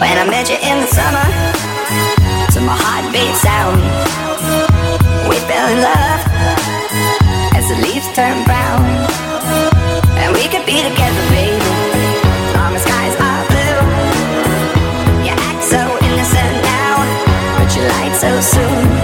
When I met you in the summer, to my heartbeat sound, we fell in love as the leaves turned brown. And we could be together, baby. All skies are blue. You act so innocent now, but you lied so soon.